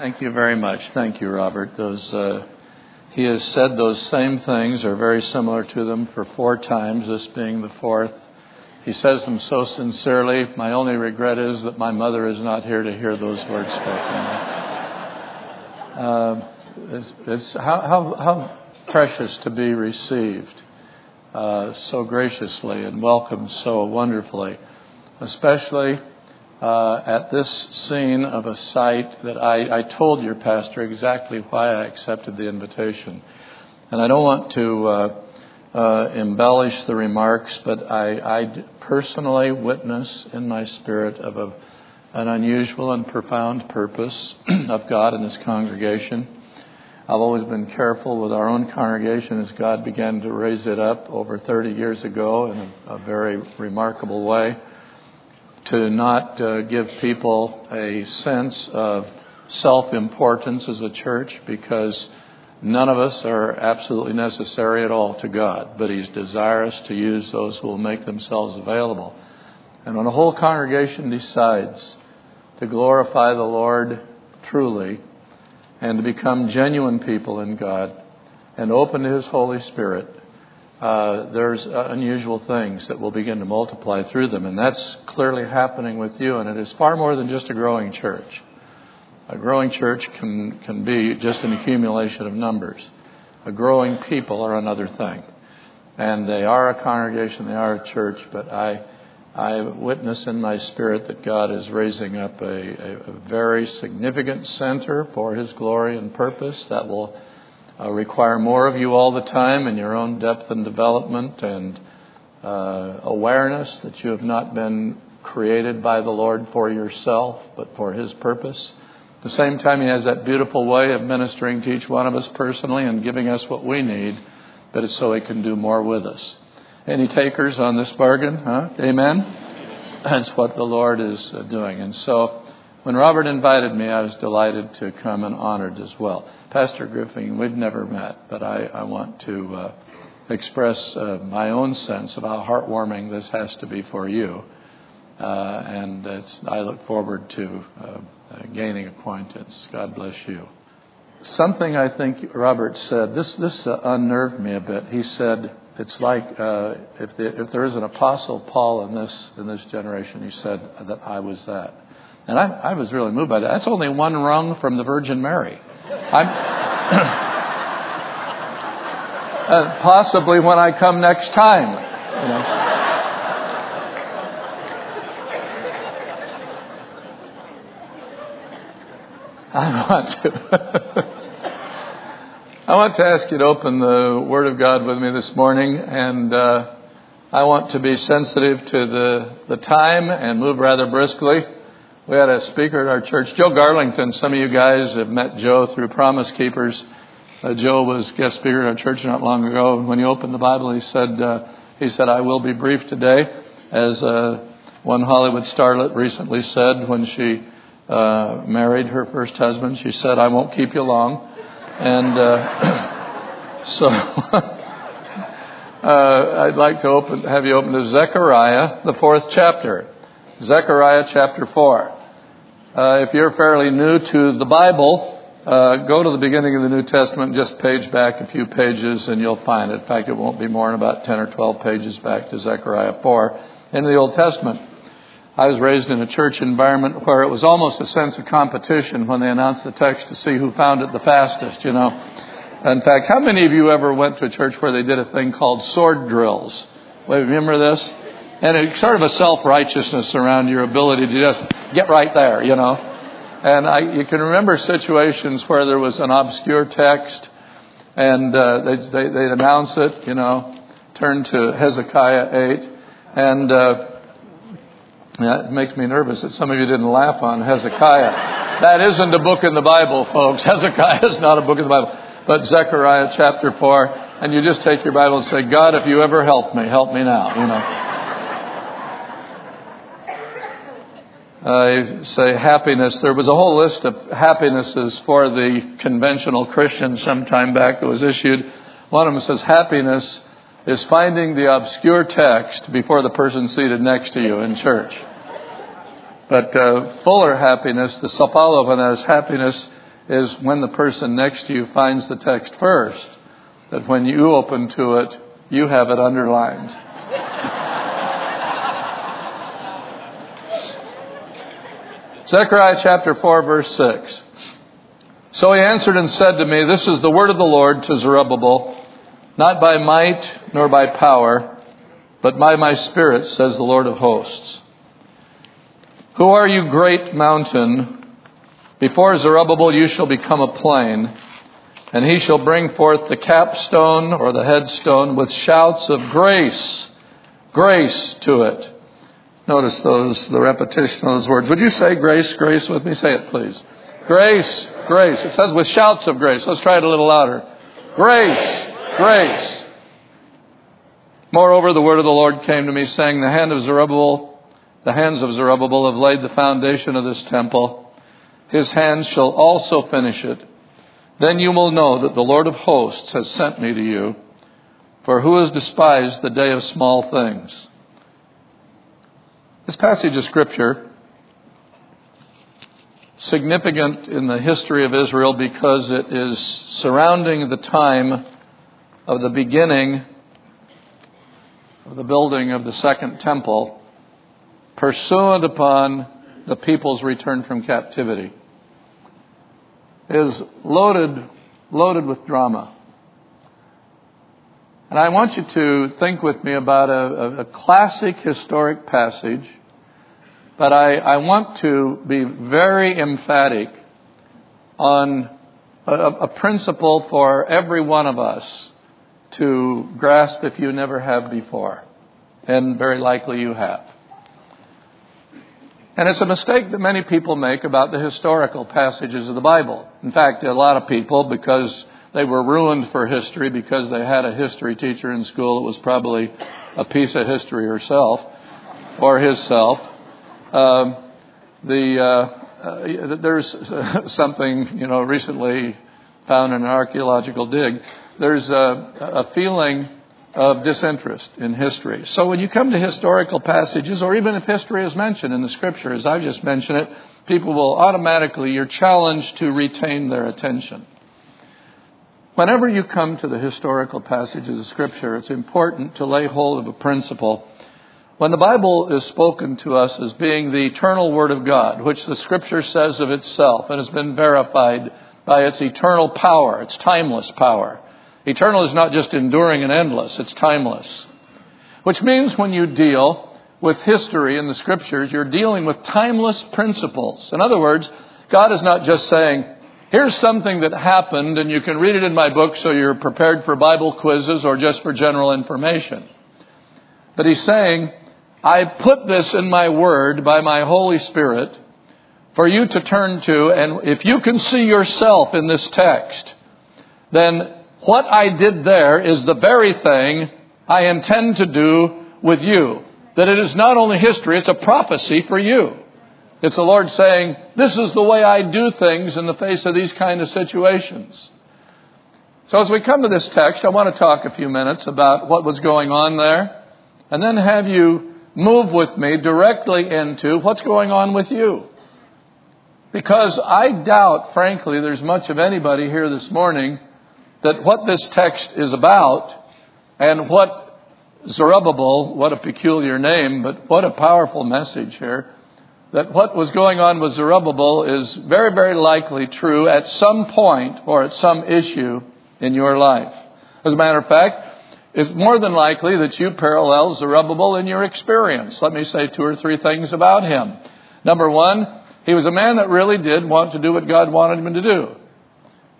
Thank you very much. Thank you, Robert. Those uh, he has said those same things or very similar to them for four times, this being the fourth. He says them so sincerely. My only regret is that my mother is not here to hear those words spoken. Uh, it's, it's how, how, how, precious to be received uh, so graciously and welcomed so wonderfully, especially uh, at this scene of a site that I, I, told your pastor exactly why I accepted the invitation. And I don't want to uh, uh, embellish the remarks, but I, I, personally witness in my spirit of a, an unusual and profound purpose of God in this congregation. I've always been careful with our own congregation as God began to raise it up over 30 years ago in a, a very remarkable way to not uh, give people a sense of self importance as a church because none of us are absolutely necessary at all to God, but He's desirous to use those who will make themselves available. And when a whole congregation decides to glorify the Lord truly and to become genuine people in God and open to His Holy Spirit, uh, there's uh, unusual things that will begin to multiply through them. And that's clearly happening with you. And it is far more than just a growing church. A growing church can, can be just an accumulation of numbers. A growing people are another thing. And they are a congregation, they are a church, but I, I witness in my spirit that God is raising up a, a, a very significant center for His glory and purpose that will uh, require more of you all the time in your own depth and development and uh, awareness that you have not been created by the Lord for yourself, but for His purpose. At the same time, He has that beautiful way of ministering to each one of us personally and giving us what we need, but it's so He can do more with us. Any takers on this bargain? Huh? Amen? That's what the Lord is uh, doing. And so, when Robert invited me, I was delighted to come and honored as well. Pastor Griffin, we've never met, but I, I want to uh, express uh, my own sense of how heartwarming this has to be for you. Uh, and I look forward to uh, uh, gaining acquaintance. God bless you. Something I think Robert said, this, this uh, unnerved me a bit. He said, it's like if, the, if there is an apostle Paul in this, in this generation, he said that I was that. And I, I was really moved by that. That's only one rung from the Virgin Mary. Uh, possibly when I come next time. You know. I want to. I want to ask you to open the Word of God with me this morning, and uh, I want to be sensitive to the, the time and move rather briskly. We had a speaker at our church, Joe Garlington. Some of you guys have met Joe through Promise Keepers. Uh, Joe was guest speaker at our church not long ago. When he opened the Bible, he said, uh, "He said I will be brief today," as uh, one Hollywood starlet recently said when she uh, married her first husband. She said, "I won't keep you long," and uh, so. Uh, I'd like to open, have you open to Zechariah, the fourth chapter. Zechariah chapter 4. Uh, if you're fairly new to the Bible, uh, go to the beginning of the New Testament, just page back a few pages, and you'll find it. In fact, it won't be more than about 10 or 12 pages back to Zechariah 4 in the Old Testament. I was raised in a church environment where it was almost a sense of competition when they announced the text to see who found it the fastest, you know. In fact, how many of you ever went to a church where they did a thing called sword drills? Wait, remember this? And it's sort of a self-righteousness around your ability to just get right there, you know. And I, you can remember situations where there was an obscure text, and uh, they'd, they, they would announce it, you know, turn to Hezekiah 8, and uh, yeah, it makes me nervous that some of you didn't laugh on Hezekiah. that isn't a book in the Bible, folks. Hezekiah is not a book in the Bible, but Zechariah chapter 4, and you just take your Bible and say, God, if you ever help me, help me now, you know. I say happiness. There was a whole list of happinesses for the conventional Christians some time back that was issued. One of them says happiness is finding the obscure text before the person seated next to you in church. But uh, fuller happiness, the Sapalovanas happiness, is when the person next to you finds the text first, that when you open to it, you have it underlined. Zechariah chapter 4, verse 6. So he answered and said to me, This is the word of the Lord to Zerubbabel, not by might nor by power, but by my spirit, says the Lord of hosts. Who are you, great mountain? Before Zerubbabel you shall become a plain, and he shall bring forth the capstone or the headstone with shouts of grace, grace to it. Notice those, the repetition of those words. Would you say grace, grace with me? Say it, please. Grace, grace. It says with shouts of grace. Let's try it a little louder. Grace, grace. Moreover, the word of the Lord came to me, saying, The hand of Zerubbabel, the hands of Zerubbabel have laid the foundation of this temple. His hands shall also finish it. Then you will know that the Lord of hosts has sent me to you. For who has despised the day of small things? This passage of Scripture significant in the history of Israel because it is surrounding the time of the beginning of the building of the second temple, pursuant upon the people's return from captivity. It is loaded, loaded with drama. And I want you to think with me about a, a classic historic passage but I, I want to be very emphatic on a, a principle for every one of us to grasp if you never have before. And very likely you have. And it's a mistake that many people make about the historical passages of the Bible. In fact, a lot of people, because they were ruined for history because they had a history teacher in school that was probably a piece of history herself or himself, um, the uh, uh, there's something you know recently found in an archaeological dig. There's a, a feeling of disinterest in history. So when you come to historical passages, or even if history is mentioned in the scripture, as I've just mentioned it, people will automatically, you're challenged to retain their attention. Whenever you come to the historical passages of scripture, it's important to lay hold of a principle when the Bible is spoken to us as being the eternal Word of God, which the Scripture says of itself and has been verified by its eternal power, its timeless power. Eternal is not just enduring and endless, it's timeless. Which means when you deal with history in the Scriptures, you're dealing with timeless principles. In other words, God is not just saying, here's something that happened and you can read it in my book so you're prepared for Bible quizzes or just for general information. But He's saying, I put this in my word by my Holy Spirit for you to turn to, and if you can see yourself in this text, then what I did there is the very thing I intend to do with you. That it is not only history, it's a prophecy for you. It's the Lord saying, This is the way I do things in the face of these kind of situations. So as we come to this text, I want to talk a few minutes about what was going on there, and then have you move with me directly into what's going on with you. Because I doubt, frankly, there's much of anybody here this morning that what this text is about and what Zerubbabel, what a peculiar name, but what a powerful message here, that what was going on with Zerubbabel is very, very likely true at some point or at some issue in your life. As a matter of fact, it's more than likely that you parallel Zerubbabel in your experience. Let me say two or three things about him. Number one, he was a man that really did want to do what God wanted him to do.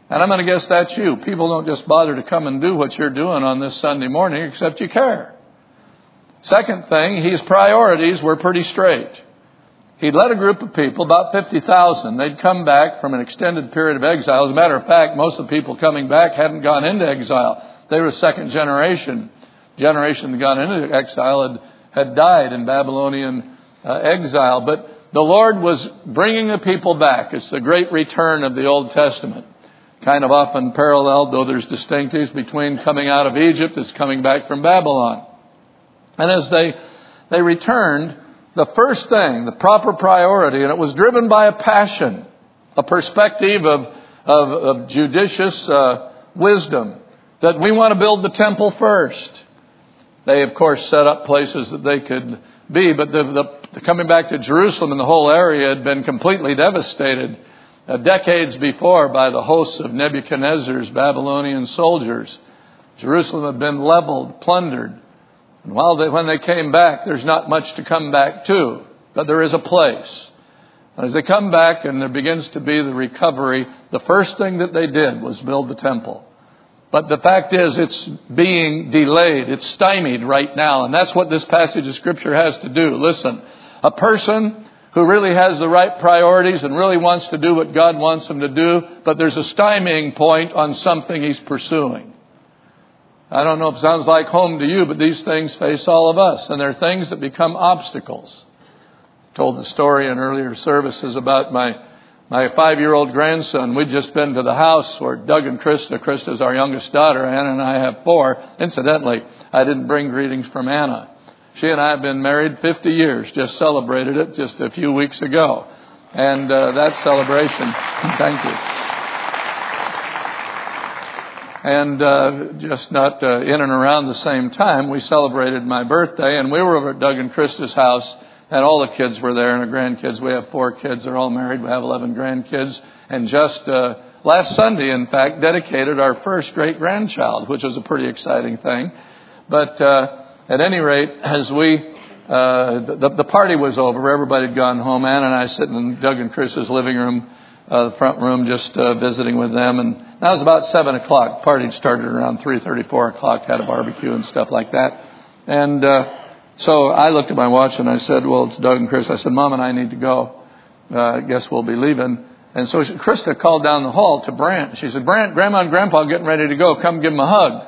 And I'm going to guess that's you. People don't just bother to come and do what you're doing on this Sunday morning except you care. Second thing, his priorities were pretty straight. He'd led a group of people, about 50,000. They'd come back from an extended period of exile. As a matter of fact, most of the people coming back hadn't gone into exile. They were second generation. Generation that got into exile had, had died in Babylonian uh, exile. But the Lord was bringing the people back. It's the great return of the Old Testament. Kind of often paralleled, though there's distinctives between coming out of Egypt as coming back from Babylon. And as they, they returned, the first thing, the proper priority, and it was driven by a passion, a perspective of of, of judicious uh, wisdom that we want to build the temple first. They, of course, set up places that they could be, but the, the, coming back to Jerusalem and the whole area had been completely devastated uh, decades before by the hosts of Nebuchadnezzar's Babylonian soldiers. Jerusalem had been leveled, plundered. And while they, when they came back, there's not much to come back to, but there is a place. And as they come back and there begins to be the recovery, the first thing that they did was build the temple. But the fact is, it's being delayed. It's stymied right now. And that's what this passage of Scripture has to do. Listen, a person who really has the right priorities and really wants to do what God wants him to do, but there's a stymieing point on something he's pursuing. I don't know if it sounds like home to you, but these things face all of us, and they're things that become obstacles. I told the story in earlier services about my my five-year-old grandson. We'd just been to the house where Doug and Krista. Krista's our youngest daughter. Anna and I have four. Incidentally, I didn't bring greetings from Anna. She and I have been married 50 years. Just celebrated it just a few weeks ago, and uh, that celebration. thank you. And uh, just not uh, in and around the same time, we celebrated my birthday, and we were over at Doug and Krista's house and all the kids were there and the grandkids. We have four kids. They're all married. We have 11 grandkids. And just uh, last Sunday, in fact, dedicated our first great grandchild, which was a pretty exciting thing. But uh, at any rate, as we uh, the, the party was over, everybody had gone home. Ann and I sitting in Doug and Chris's living room, uh, the front room, just uh, visiting with them. And that was about seven o'clock. Party started around three thirty, four o'clock. Had a barbecue and stuff like that. And uh, so I looked at my watch and I said, well, it's Doug and Chris. I said, Mom and I need to go. Uh, I guess we'll be leaving. And so she, Krista called down the hall to Brant. She said, Brant, Grandma and Grandpa getting ready to go. Come give them a hug.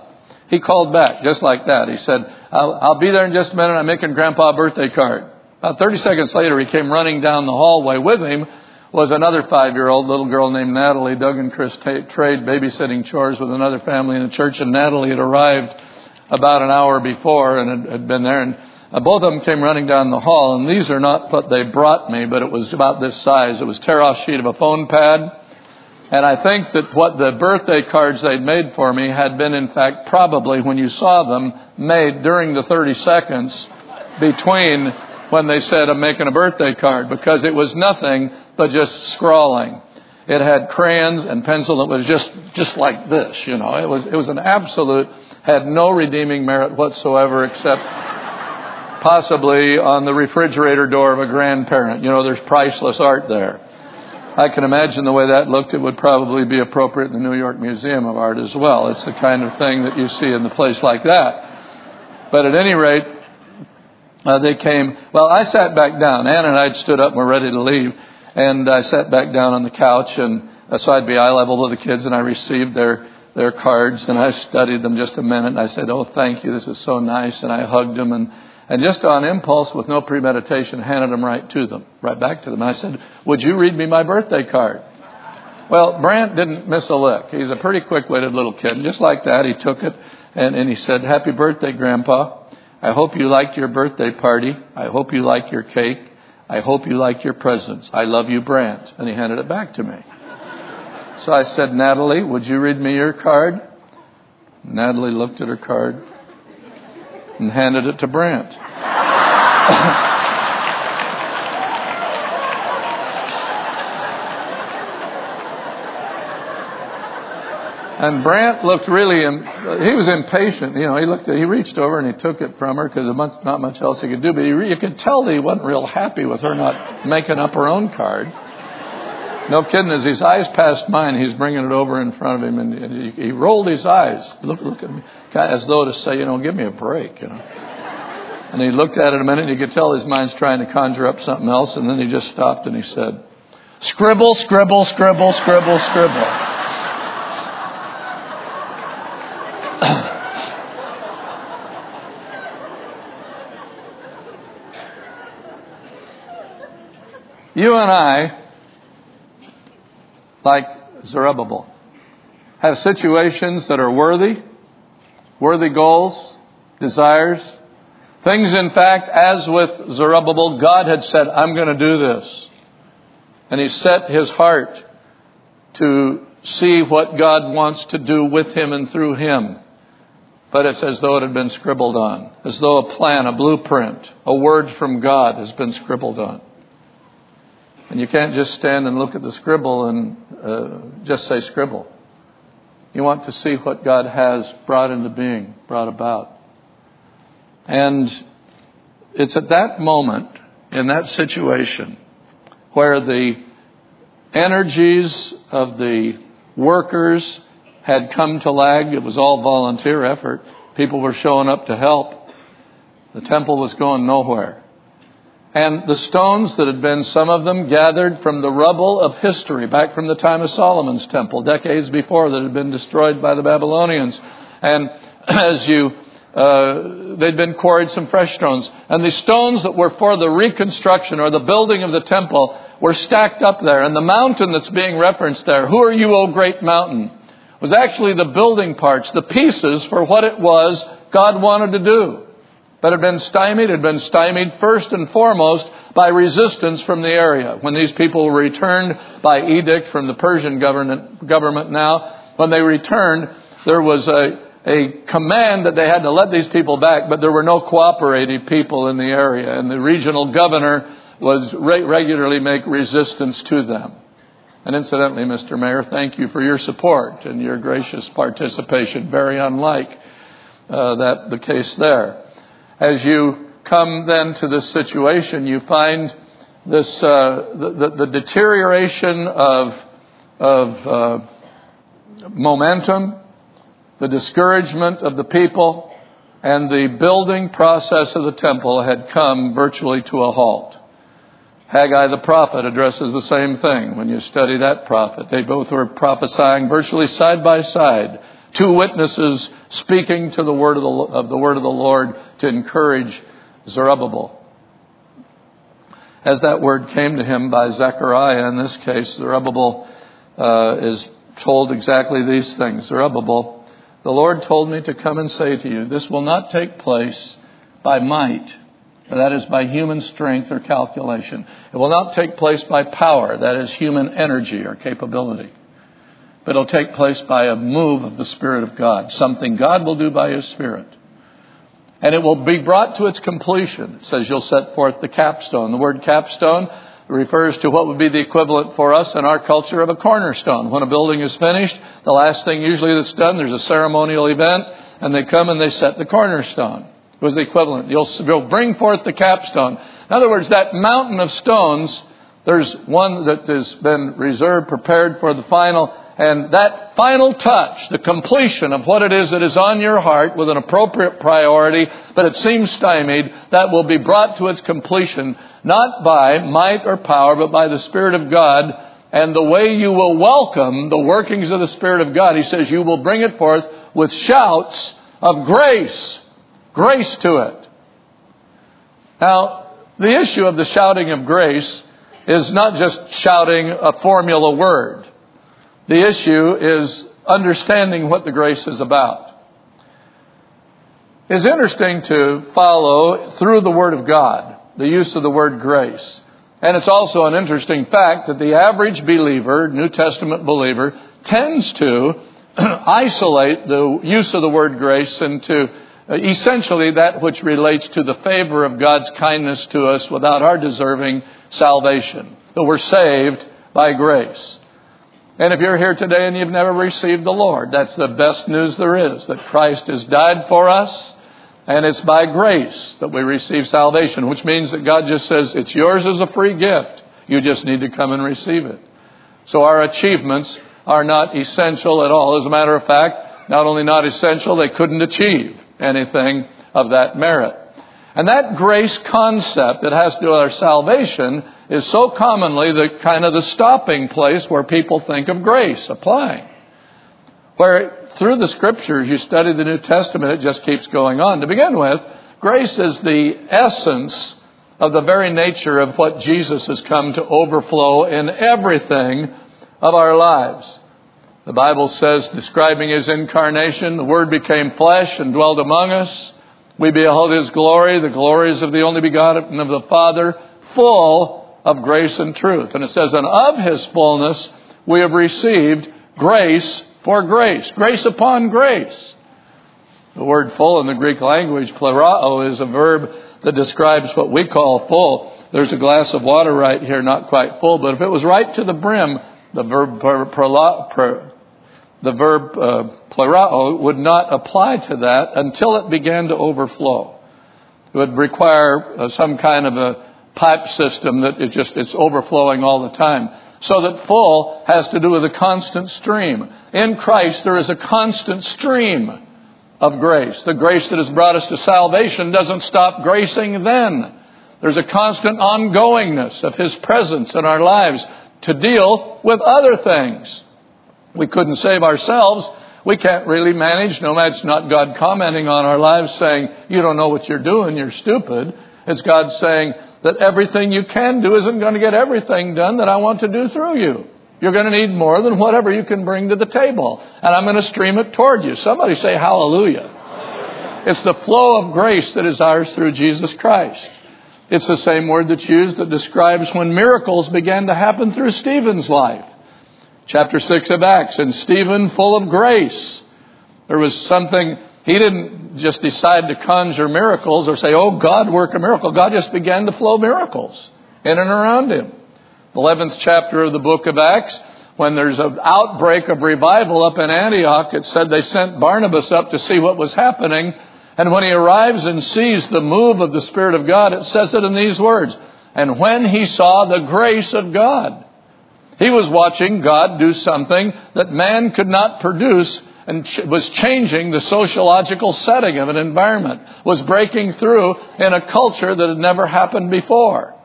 He called back just like that. He said, I'll, I'll be there in just a minute. I'm making Grandpa a birthday card. About 30 seconds later, he came running down the hallway. With him was another five-year-old little girl named Natalie. Doug and Chris t- trade babysitting chores with another family in the church, and Natalie had arrived about an hour before and had, had been there. And uh, both of them came running down the hall, and these are not what they brought me, but it was about this size. It was tear off sheet of a phone pad. And I think that what the birthday cards they'd made for me had been, in fact, probably when you saw them, made during the 30 seconds between when they said, I'm making a birthday card, because it was nothing but just scrawling. It had crayons and pencil that was just, just like this, you know. It was, it was an absolute, had no redeeming merit whatsoever except possibly on the refrigerator door of a grandparent. You know, there's priceless art there. I can imagine the way that looked. It would probably be appropriate in the New York Museum of Art as well. It's the kind of thing that you see in the place like that. But at any rate, uh, they came. Well, I sat back down. Ann and I had stood up and were ready to leave. And I sat back down on the couch, and uh, so I'd be eye level with the kids, and I received their their cards, and I studied them just a minute, and I said, "Oh, thank you. This is so nice." And I hugged them, and and just on impulse, with no premeditation, handed them right to them, right back to them. I said, Would you read me my birthday card? Well, Brant didn't miss a lick. He's a pretty quick witted little kid. And just like that, he took it and, and he said, Happy birthday, Grandpa. I hope you liked your birthday party. I hope you like your cake. I hope you like your presents. I love you, Brant. And he handed it back to me. So I said, Natalie, would you read me your card? Natalie looked at her card and handed it to Brant. and Brant looked really, he was impatient. You know, he looked, he reached over and he took it from her because not much else he could do. But he, you could tell that he wasn't real happy with her not making up her own card. No kidding. As his eyes passed mine, he's bringing it over in front of him, and he, he rolled his eyes, look, look at me, as though to say, you know, give me a break, you know. And he looked at it a minute, and you could tell his mind's trying to conjure up something else, and then he just stopped and he said, "Scribble, scribble, scribble, scribble, scribble." you and I like Zerubbabel. Have situations that are worthy, worthy goals, desires. Things, in fact, as with Zerubbabel, God had said, I'm going to do this. And he set his heart to see what God wants to do with him and through him. But it's as though it had been scribbled on, as though a plan, a blueprint, a word from God has been scribbled on. And you can't just stand and look at the scribble and uh, just say scribble. You want to see what God has brought into being, brought about. And it's at that moment, in that situation, where the energies of the workers had come to lag. It was all volunteer effort. People were showing up to help. The temple was going nowhere. And the stones that had been, some of them gathered from the rubble of history, back from the time of Solomon's temple, decades before, that had been destroyed by the Babylonians. And as you, uh, they'd been quarried some fresh stones. And the stones that were for the reconstruction or the building of the temple were stacked up there. And the mountain that's being referenced there, who are you, O great mountain? was actually the building parts, the pieces for what it was God wanted to do. But had been stymied, had been stymied first and foremost by resistance from the area. When these people returned by edict from the Persian government, government now, when they returned, there was a, a command that they had to let these people back, but there were no cooperative people in the area, and the regional governor was re- regularly make resistance to them. And incidentally, Mr. Mayor, thank you for your support and your gracious participation. Very unlike uh, that the case there. As you come then to this situation, you find this uh, the, the, deterioration of of uh, momentum, the discouragement of the people, and the building process of the temple had come virtually to a halt. Haggai the prophet addresses the same thing when you study that prophet. They both were prophesying virtually side by side. Two witnesses speaking to the word of the, of the word of the Lord to encourage Zerubbabel. As that word came to him by Zechariah, in this case, Zerubbabel uh, is told exactly these things. Zerubbabel, the Lord told me to come and say to you, this will not take place by might that is by human strength or calculation. It will not take place by power, that is human energy or capability. But it'll take place by a move of the Spirit of God, something God will do by His Spirit. And it will be brought to its completion. It says you'll set forth the capstone. The word capstone refers to what would be the equivalent for us in our culture of a cornerstone. When a building is finished, the last thing usually that's done, there's a ceremonial event, and they come and they set the cornerstone It was the equivalent. You'll, you'll bring forth the capstone. In other words, that mountain of stones, there's one that has been reserved, prepared for the final, and that final touch, the completion of what it is that is on your heart with an appropriate priority, but it seems stymied, that will be brought to its completion, not by might or power, but by the Spirit of God, and the way you will welcome the workings of the Spirit of God, he says, you will bring it forth with shouts of grace grace to it. Now, the issue of the shouting of grace is not just shouting a formula word. The issue is understanding what the grace is about. It's interesting to follow through the Word of God the use of the word grace. And it's also an interesting fact that the average believer, New Testament believer, tends to isolate the use of the word grace into essentially that which relates to the favor of God's kindness to us without our deserving salvation. That we're saved by grace. And if you're here today and you've never received the Lord, that's the best news there is that Christ has died for us, and it's by grace that we receive salvation, which means that God just says it's yours as a free gift. You just need to come and receive it. So our achievements are not essential at all. As a matter of fact, not only not essential, they couldn't achieve anything of that merit. And that grace concept that has to do with our salvation is so commonly the kind of the stopping place where people think of grace applying. Where through the scriptures you study the New Testament, it just keeps going on. To begin with, grace is the essence of the very nature of what Jesus has come to overflow in everything of our lives. The Bible says, describing his incarnation, the Word became flesh and dwelt among us. We beheld his glory, the glories of the only begotten of the Father, full of grace and truth. And it says, and of his fullness we have received grace for grace, grace upon grace. The word full in the Greek language, plerao, is a verb that describes what we call full. There's a glass of water right here, not quite full, but if it was right to the brim, the verb the verb uh, plerao would not apply to that until it began to overflow. It would require uh, some kind of a pipe system that is just it's overflowing all the time. So that full has to do with a constant stream. In Christ there is a constant stream of grace. The grace that has brought us to salvation doesn't stop gracing then. There's a constant ongoingness of His presence in our lives to deal with other things. We couldn't save ourselves. We can't really manage. No, that's not God commenting on our lives saying, you don't know what you're doing, you're stupid. It's God saying that everything you can do isn't going to get everything done that I want to do through you. You're going to need more than whatever you can bring to the table. And I'm going to stream it toward you. Somebody say hallelujah. It's the flow of grace that is ours through Jesus Christ. It's the same word that's used that describes when miracles began to happen through Stephen's life chapter 6 of Acts. And Stephen, full of grace, there was something, he didn't just decide to conjure miracles or say, oh, God, work a miracle. God just began to flow miracles in and around him. The 11th chapter of the book of Acts, when there's an outbreak of revival up in Antioch, it said they sent Barnabas up to see what was happening. And when he arrives and sees the move of the Spirit of God, it says it in these words. And when he saw the grace of God, he was watching God do something that man could not produce and was changing the sociological setting of an environment, was breaking through in a culture that had never happened before.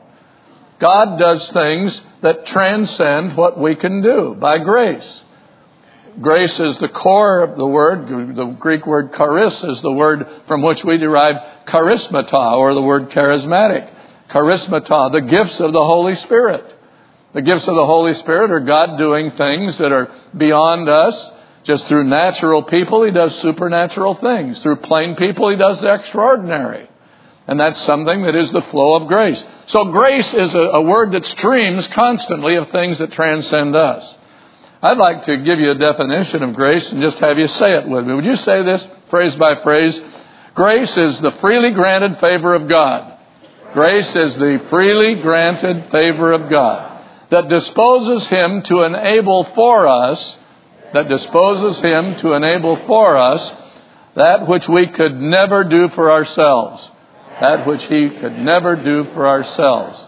God does things that transcend what we can do by grace. Grace is the core of the word. The Greek word charis is the word from which we derive charismata, or the word charismatic. Charismata, the gifts of the Holy Spirit. The gifts of the Holy Spirit are God doing things that are beyond us. Just through natural people, He does supernatural things. Through plain people, He does the extraordinary. And that's something that is the flow of grace. So grace is a, a word that streams constantly of things that transcend us. I'd like to give you a definition of grace and just have you say it with me. Would you say this phrase by phrase? Grace is the freely granted favor of God. Grace is the freely granted favor of God that disposes him to enable for us, that disposes him to enable for us that which we could never do for ourselves. That which he could never do for ourselves.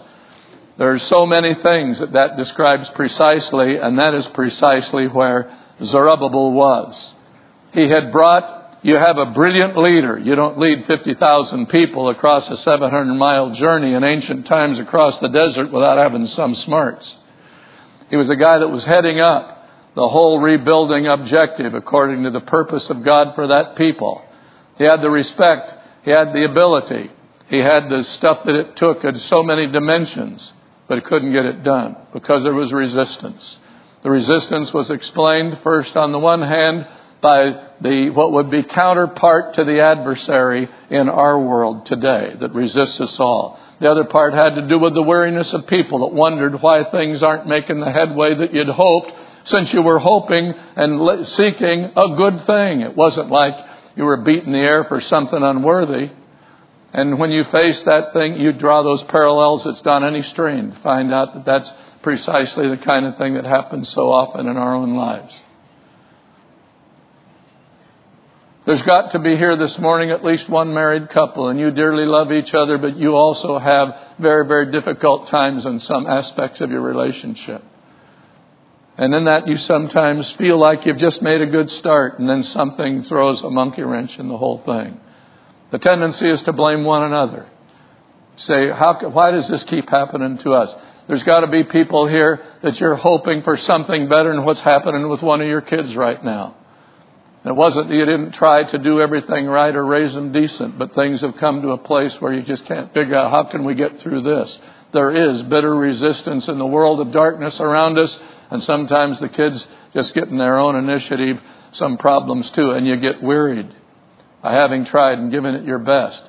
There are so many things that that describes precisely, and that is precisely where Zerubbabel was. He had brought, you have a brilliant leader. You don't lead 50,000 people across a 700 mile journey in ancient times across the desert without having some smarts. He was a guy that was heading up the whole rebuilding objective according to the purpose of God for that people. He had the respect. He had the ability. He had the stuff that it took in so many dimensions, but couldn't get it done because there was resistance. The resistance was explained first on the one hand by the what would be counterpart to the adversary in our world today that resists us all. The other part had to do with the weariness of people that wondered why things aren't making the headway that you'd hoped since you were hoping and seeking a good thing. It wasn't like you were beating the air for something unworthy. And when you face that thing, you draw those parallels that's on any stream. Find out that that's precisely the kind of thing that happens so often in our own lives. There's got to be here this morning at least one married couple, and you dearly love each other, but you also have very, very difficult times in some aspects of your relationship. And in that, you sometimes feel like you've just made a good start, and then something throws a monkey wrench in the whole thing. The tendency is to blame one another. Say, how, why does this keep happening to us? There's got to be people here that you're hoping for something better than what's happening with one of your kids right now. It wasn't you didn't try to do everything right or raise them decent, but things have come to a place where you just can't figure out how can we get through this. There is bitter resistance in the world of darkness around us, and sometimes the kids just get in their own initiative some problems too, and you get wearied by having tried and given it your best.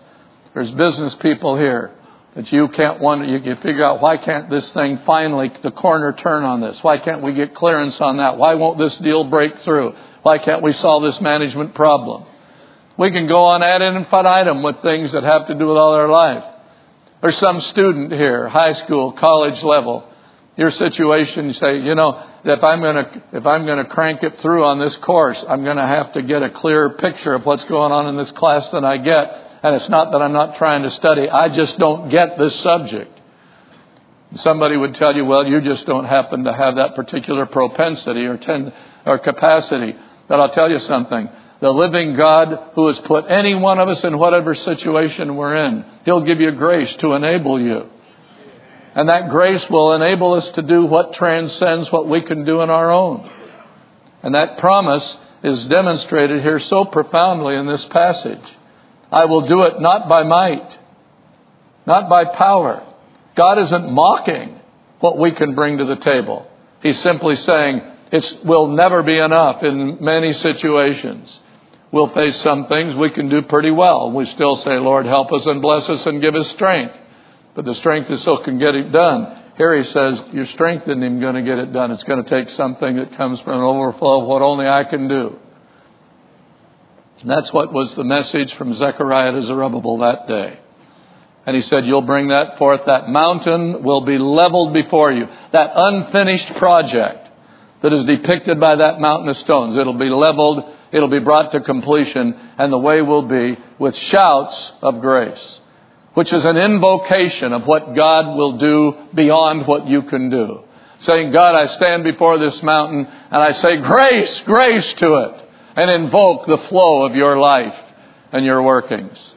There's business people here that you can't wonder, you, you figure out why can't this thing finally, the corner turn on this? Why can't we get clearance on that? Why won't this deal break through? Why can't we solve this management problem? We can go on ad infinitum with things that have to do with all our life. Or some student here, high school, college level, your situation, you say, you know, if I'm gonna, if I'm gonna crank it through on this course, I'm gonna have to get a clear picture of what's going on in this class that I get. And it's not that I'm not trying to study, I just don't get this subject. Somebody would tell you, well, you just don't happen to have that particular propensity or tend, or capacity. But I'll tell you something. The living God who has put any one of us in whatever situation we're in, He'll give you grace to enable you. And that grace will enable us to do what transcends what we can do in our own. And that promise is demonstrated here so profoundly in this passage. I will do it not by might, not by power. God isn't mocking what we can bring to the table. He's simply saying it will never be enough in many situations. We'll face some things we can do pretty well. We still say, Lord, help us and bless us and give us strength. But the strength is so can get it done. Here he says, your strength isn't even going to get it done. It's going to take something that comes from an overflow of what only I can do. And that's what was the message from Zechariah to Zerubbabel that day. And he said, You'll bring that forth. That mountain will be leveled before you. That unfinished project that is depicted by that mountain of stones, it'll be leveled, it'll be brought to completion, and the way will be with shouts of grace, which is an invocation of what God will do beyond what you can do. Saying, God, I stand before this mountain and I say, Grace, grace to it and invoke the flow of your life and your workings.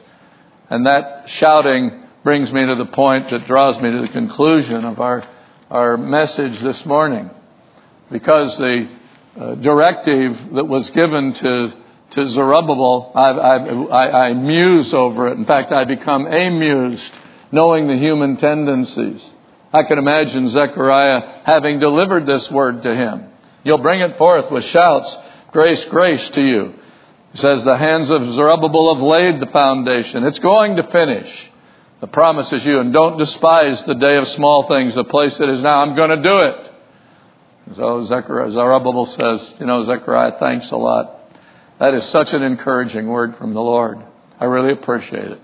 And that shouting brings me to the point that draws me to the conclusion of our, our message this morning. Because the uh, directive that was given to, to Zerubbabel, I, I, I muse over it. In fact, I become amused knowing the human tendencies. I can imagine Zechariah having delivered this word to him. You'll bring it forth with shouts Grace, grace to you. He says, The hands of Zerubbabel have laid the foundation. It's going to finish. The promise is you, and don't despise the day of small things, the place it is now. I'm going to do it. So Zechariah, Zerubbabel says, You know, Zechariah, thanks a lot. That is such an encouraging word from the Lord. I really appreciate it.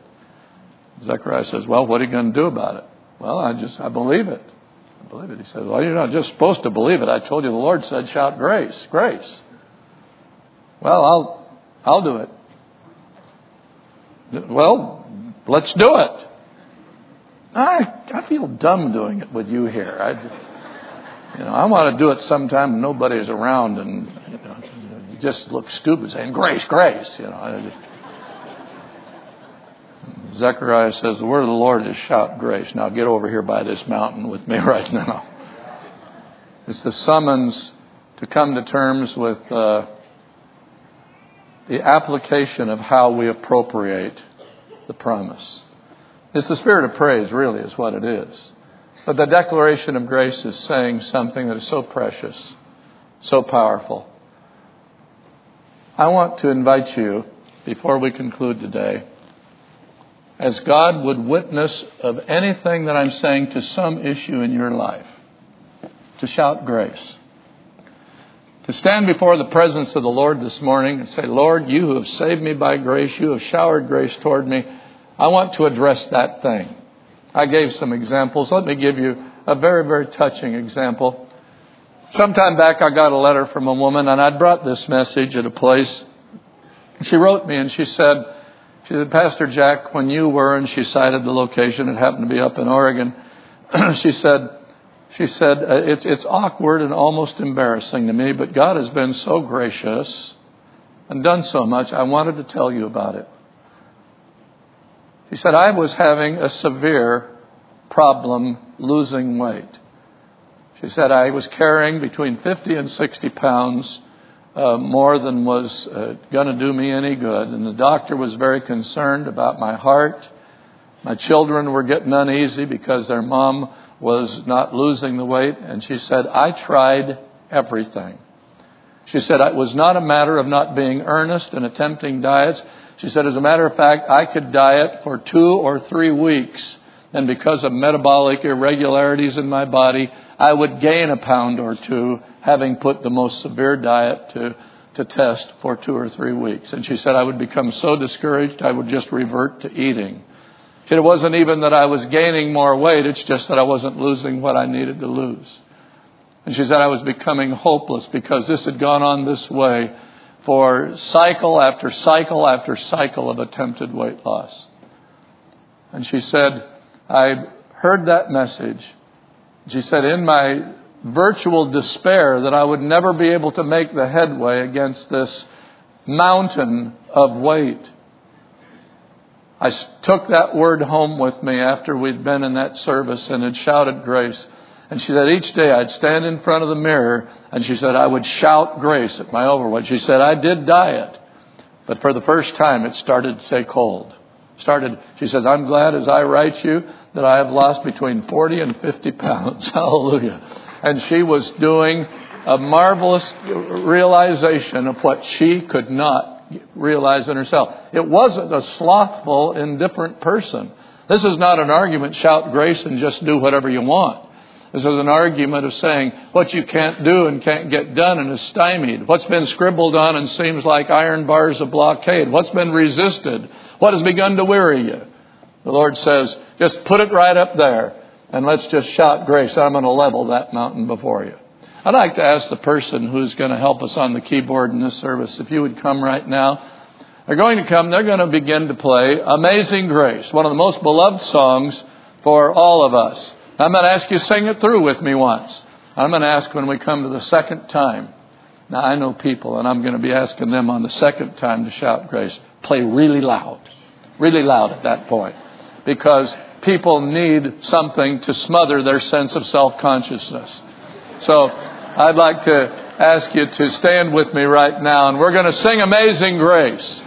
Zechariah says, Well, what are you going to do about it? Well, I just, I believe it. I believe it. He says, Well, you're not just supposed to believe it. I told you the Lord said, Shout grace, grace. Well, I'll, I'll do it. Well, let's do it. I, I feel dumb doing it with you here. I, you know, I want to do it sometime when nobody's around and you, know, you just look stupid saying, grace, grace. You know, I just, Zechariah says, the word of the Lord is shout grace. Now get over here by this mountain with me right now. It's the summons to come to terms with uh, the application of how we appropriate the promise. It's the spirit of praise, really, is what it is. But the declaration of grace is saying something that is so precious, so powerful. I want to invite you, before we conclude today, as God would witness of anything that I'm saying to some issue in your life, to shout grace to stand before the presence of the Lord this morning and say, Lord, you who have saved me by grace, you have showered grace toward me. I want to address that thing. I gave some examples. Let me give you a very, very touching example. Sometime back, I got a letter from a woman, and I'd brought this message at a place. She wrote me, and she said, she said, Pastor Jack, when you were, and she cited the location, it happened to be up in Oregon. she said, she said, uh, it's, it's awkward and almost embarrassing to me, but God has been so gracious and done so much, I wanted to tell you about it. She said, I was having a severe problem losing weight. She said, I was carrying between 50 and 60 pounds uh, more than was uh, going to do me any good. And the doctor was very concerned about my heart. My children were getting uneasy because their mom was not losing the weight, and she said, I tried everything. She said, it was not a matter of not being earnest and attempting diets. She said, as a matter of fact, I could diet for two or three weeks and because of metabolic irregularities in my body, I would gain a pound or two, having put the most severe diet to, to test for two or three weeks. And she said I would become so discouraged, I would just revert to eating. It wasn't even that I was gaining more weight, it's just that I wasn't losing what I needed to lose. And she said I was becoming hopeless because this had gone on this way for cycle after cycle after cycle of attempted weight loss. And she said, I heard that message. She said, in my virtual despair that I would never be able to make the headway against this mountain of weight. I took that word home with me after we'd been in that service and had shouted grace. And she said, each day I'd stand in front of the mirror and she said, I would shout grace at my overweight. She said, I did diet, but for the first time it started to take hold. Started, she says, I'm glad as I write you that I have lost between 40 and 50 pounds. Hallelujah. And she was doing a marvelous realization of what she could not realize in herself. It wasn't a slothful, indifferent person. This is not an argument, shout grace and just do whatever you want. This is an argument of saying what you can't do and can't get done and is stymied. What's been scribbled on and seems like iron bars of blockade. What's been resisted. What has begun to weary you. The Lord says, just put it right up there and let's just shout grace. I'm going to level that mountain before you. I'd like to ask the person who's going to help us on the keyboard in this service if you would come right now. They're going to come, they're going to begin to play Amazing Grace, one of the most beloved songs for all of us. I'm going to ask you to sing it through with me once. I'm going to ask when we come to the second time. Now, I know people, and I'm going to be asking them on the second time to shout grace. Play really loud. Really loud at that point. Because people need something to smother their sense of self consciousness. So, I'd like to ask you to stand with me right now, and we're going to sing Amazing Grace.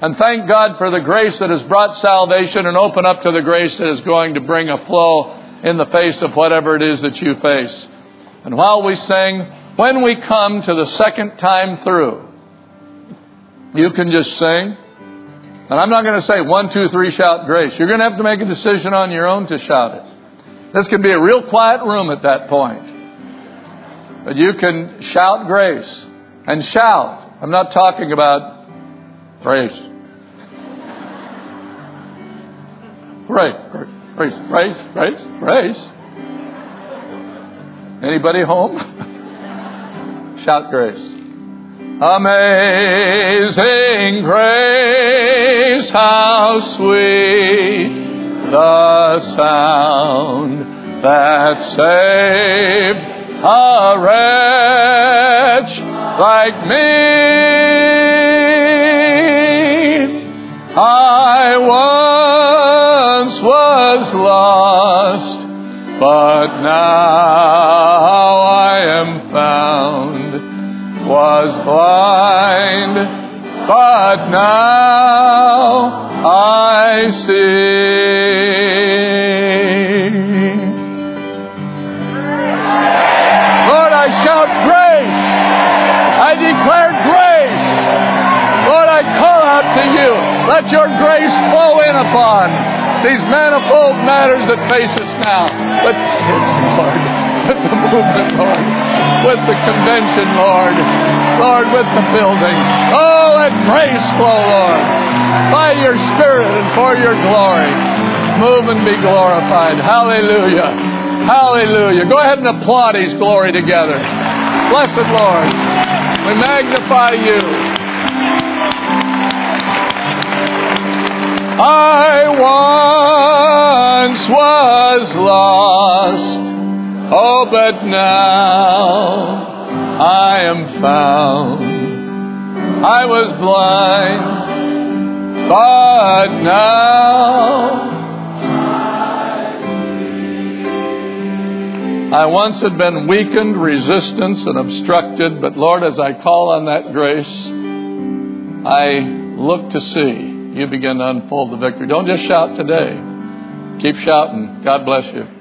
And thank God for the grace that has brought salvation and open up to the grace that is going to bring a flow in the face of whatever it is that you face. And while we sing, when we come to the second time through, you can just sing. And I'm not going to say one, two, three, shout grace. You're going to have to make a decision on your own to shout it. This can be a real quiet room at that point. But you can shout grace and shout. I'm not talking about grace. Right. Praise, praise, praise, praise. Anybody home? Shout grace. Amazing grace, how sweet the sound that saved a wretch like me. I once was lost, but now I am found. Was blind, but now I see. To you. Let your grace flow in upon these manifold matters that face us now. With kids, Lord. With the movement, Lord. With the convention, Lord. Lord, with the building. Oh, let grace flow, Lord. By your Spirit and for your glory. Move and be glorified. Hallelujah. Hallelujah. Go ahead and applaud His glory together. Blessed Lord. We magnify you. I once was lost, oh, but now I am found. I was blind, but now I once had been weakened, resistance, and obstructed, but Lord, as I call on that grace, I look to see you begin to unfold the victory. Don't just shout today. Keep shouting. God bless you.